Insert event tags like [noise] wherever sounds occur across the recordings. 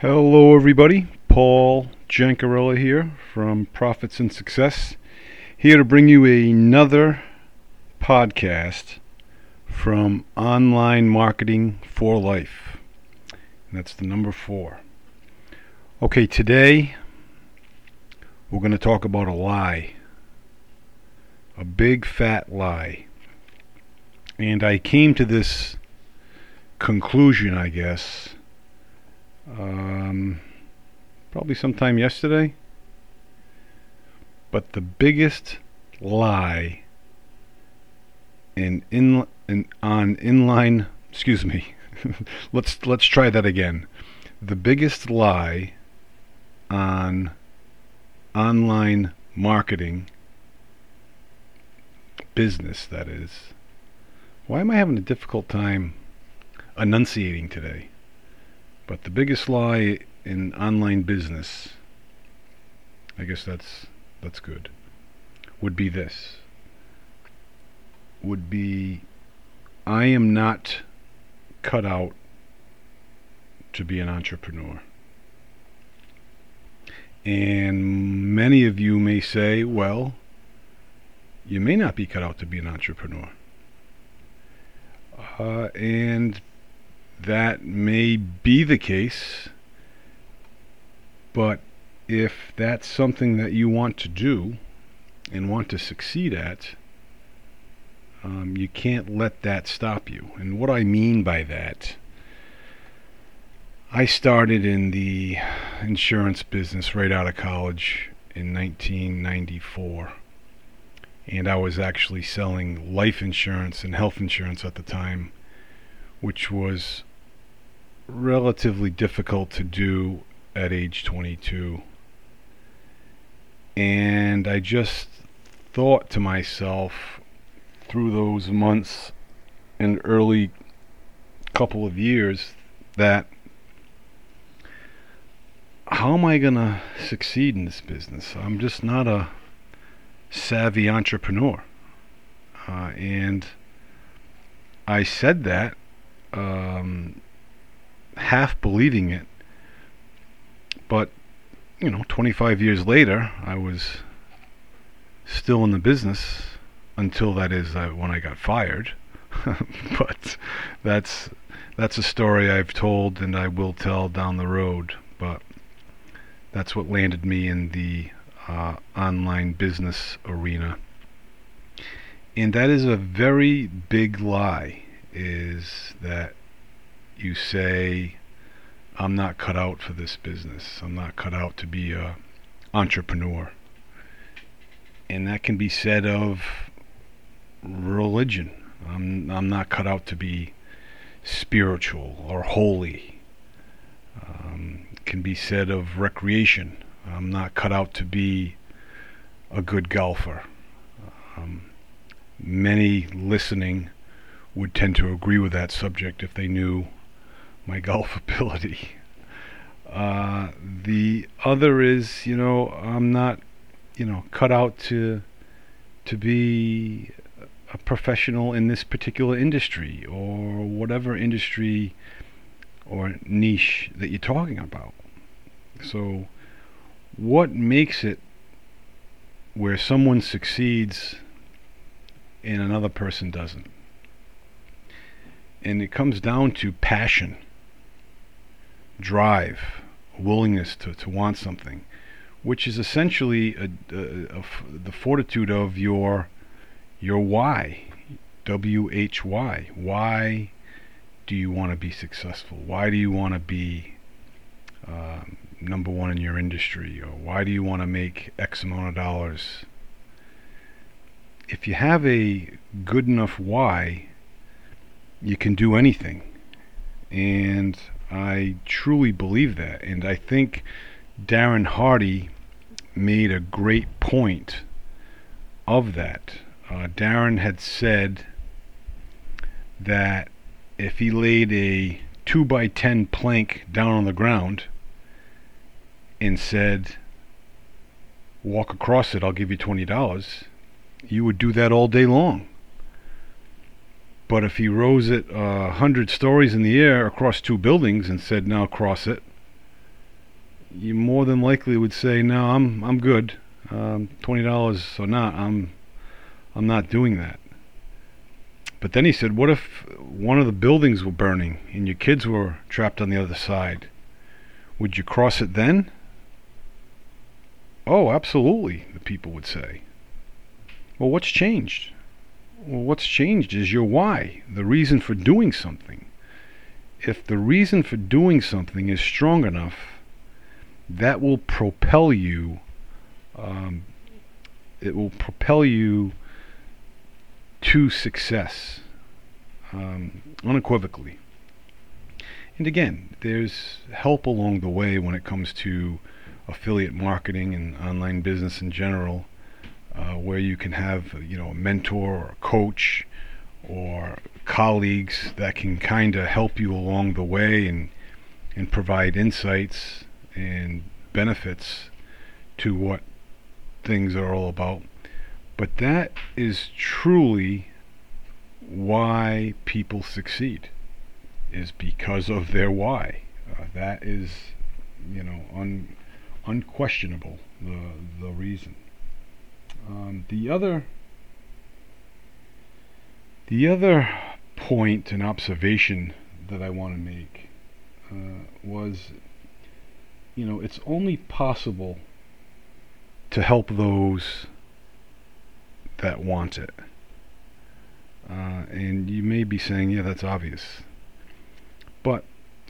Hello, everybody. Paul Jancarella here from Profits and Success, here to bring you another podcast from Online Marketing for Life. That's the number four. Okay, today we're going to talk about a lie, a big fat lie. And I came to this conclusion, I guess um, probably sometime yesterday. But the biggest lie in in, in on inline, excuse me. [laughs] let's let's try that again. The biggest lie on online marketing business that is. Why am I having a difficult time enunciating today? But the biggest lie in online business, I guess that's that's good, would be this. Would be I am not cut out to be an entrepreneur. And many of you may say, well, you may not be cut out to be an entrepreneur. Uh, and that may be the case, but if that's something that you want to do and want to succeed at, um, you can't let that stop you. And what I mean by that, I started in the insurance business right out of college in 1994. And I was actually selling life insurance and health insurance at the time, which was relatively difficult to do at age 22. And I just thought to myself through those months and early couple of years that how am I going to succeed in this business? I'm just not a savvy entrepreneur. Uh, and I said that um, half believing it. But, you know, 25 years later, I was still in the business until that is uh, when I got fired. [laughs] but that's that's a story I've told and I will tell down the road. But that's what landed me in the uh, online business arena. And that is a very big lie. Is that you say, I'm not cut out for this business. I'm not cut out to be a entrepreneur. And that can be said of religion. I'm I'm not cut out to be spiritual or holy. Um, can be said of recreation. I'm not cut out to be a good golfer. Um, many listening would tend to agree with that subject if they knew my [laughs] golf ability. Uh, the other is, you know, I'm not, you know, cut out to to be a professional in this particular industry or whatever industry or niche that you're talking about. So, what makes it where someone succeeds and another person doesn't? And it comes down to passion drive, willingness to, to want something, which is essentially the fortitude of your your why, W H Y. Why do you want to be successful? Why do you want to be uh, number one in your industry? Or why do you want to make X amount of dollars? If you have a good enough why, you can do anything. And I truly believe that. And I think Darren Hardy made a great point of that. Uh, Darren had said that if he laid a 2 by 10 plank down on the ground and said, walk across it, I'll give you $20, you would do that all day long. But if he rose it a uh, hundred stories in the air across two buildings and said, "Now cross it," you more than likely would say, "No, I'm I'm good. Um, Twenty dollars or not, I'm I'm not doing that." But then he said, "What if one of the buildings were burning and your kids were trapped on the other side? Would you cross it then?" Oh, absolutely, the people would say. Well, what's changed? Well, what's changed is your why, the reason for doing something. If the reason for doing something is strong enough, that will propel you. Um, it will propel you to success um, unequivocally. And again, there's help along the way when it comes to affiliate marketing and online business in general, uh, where you can have you know a mentor or a coach or colleagues that can kind of help you along the way and and provide insights and benefits to what things are all about. But that is truly why people succeed is because of their why. Uh, that is, you know, un, unquestionable the the reason. Um, the other the other point and observation that I want to make uh, was, you know, it's only possible to help those that want it. Uh, and you may be saying, yeah, that's obvious. But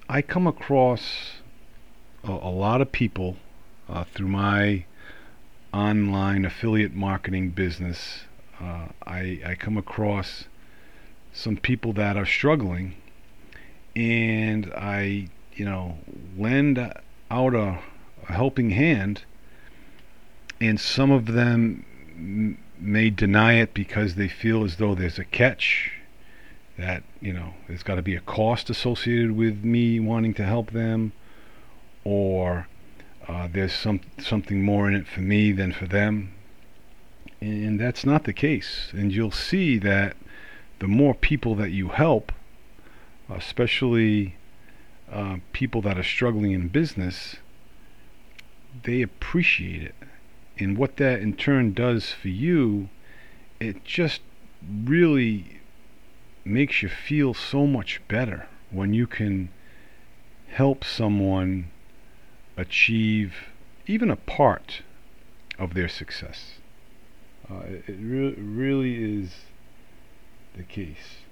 I come across a, a lot of people uh, through my online affiliate marketing business. Uh, I, I come across some people that are struggling, and I, you know, lend out a, a helping hand, and some of them may deny it because they feel as though there's a catch that you know there's got to be a cost associated with me wanting to help them or uh, there's some something more in it for me than for them. And that's not the case. And you'll see that the more people that you help especially uh, people that are struggling in business they appreciate it. And what that in turn does for you, it just really makes you feel so much better when you can help someone achieve even a part of their success. Uh, it, it re- really is the case.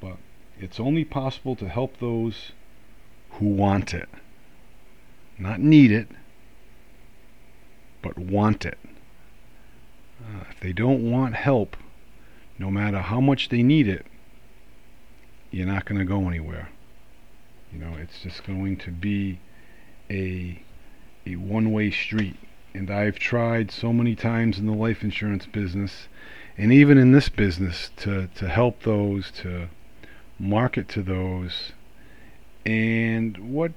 But it's only possible to help those who want it, not need it, but want it. Uh, if they don't want help, no matter how much they need it, you're not going to go anywhere. You know, it's just going to be a a one-way street. And I've tried so many times in the life insurance business, and even in this business, to to help those, to market to those. And what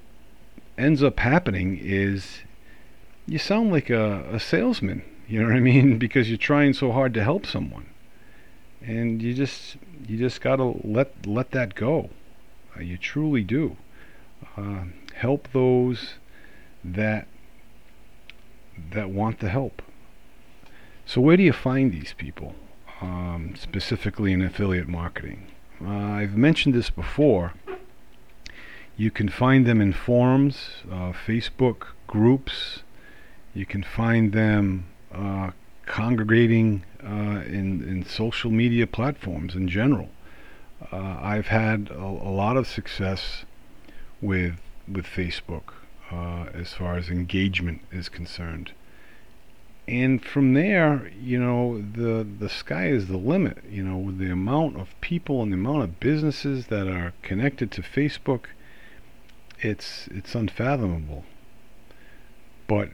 ends up happening is you sound like a, a salesman. You know what I mean? [laughs] Because you're trying so hard to help someone, and you just you just gotta let let that go. Uh, you truly do. Uh, help those that that want the help. So where do you find these people, um, specifically in affiliate marketing? Uh, I've mentioned this before. You can find them in forums, uh, Facebook groups, you can find them uh, congregating uh, in, in social media platforms in general. Uh, I've had a, a, lot of success with with Facebook uh, as far as engagement is concerned. And from there, you know, the the sky is the limit. You know, with the amount of people and the amount of businesses that are connected to Facebook, it's it's unfathomable. But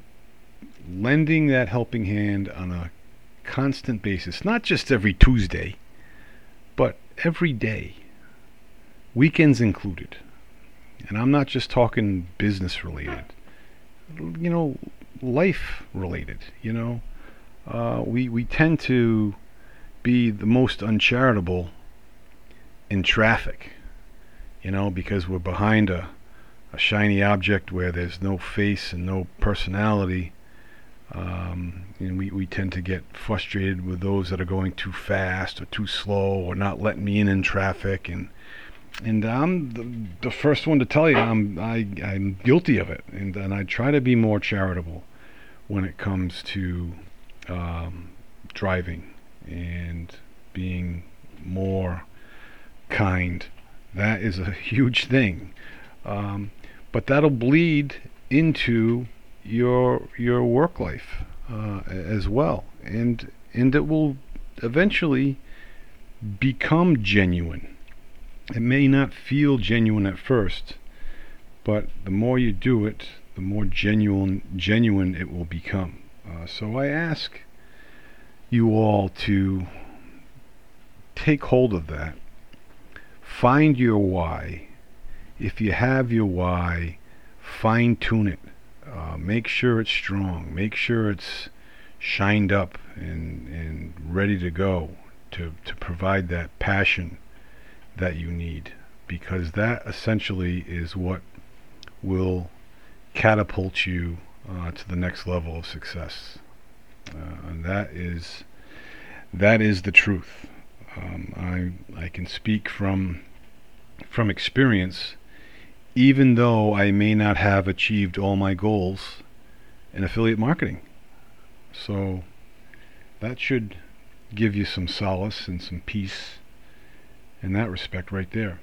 lending that helping hand on a constant basis, not just every Tuesday, but every day, weekends included. And I'm not just talking business related, you know, life related, you know. Uh, we, we tend to be the most uncharitable in traffic, you know, because we're behind a, a shiny object where there's no face and no personality. Um, and we, we tend to get frustrated with those that are going too fast or too slow or not letting me in in traffic and and I'm the, the first one to tell you I'm I, I'm guilty of it and and I try to be more charitable when it comes to um, driving and being more kind. That is a huge thing, um, but that'll bleed into your your work life uh, as well, and and it will eventually become genuine. It may not feel genuine at first, but the more you do it, the more genuine genuine it will become. Uh, so I ask you all to take hold of that. Find your why. If you have your why, fine tune it. Uh, make sure it's strong. Make sure it's shined up and, and ready to go to, to provide that passion that you need. Because that essentially is what will catapult you uh, to the next level of success. Uh, and that is that is the truth. Um, I I can speak from from experience, even though I may not have achieved all my goals in affiliate marketing. So that should give you some solace and some peace in that respect, right there.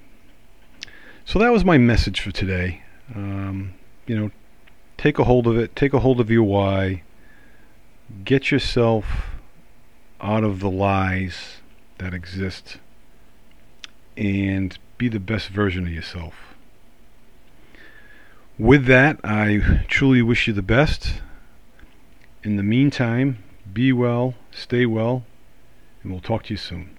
So that was my message for today. Um, you know, take a hold of it. Take a hold of your why. Get yourself out of the lies that exist and be the best version of yourself. With that, I truly wish you the best. In the meantime, be well, stay well, and we'll talk to you soon.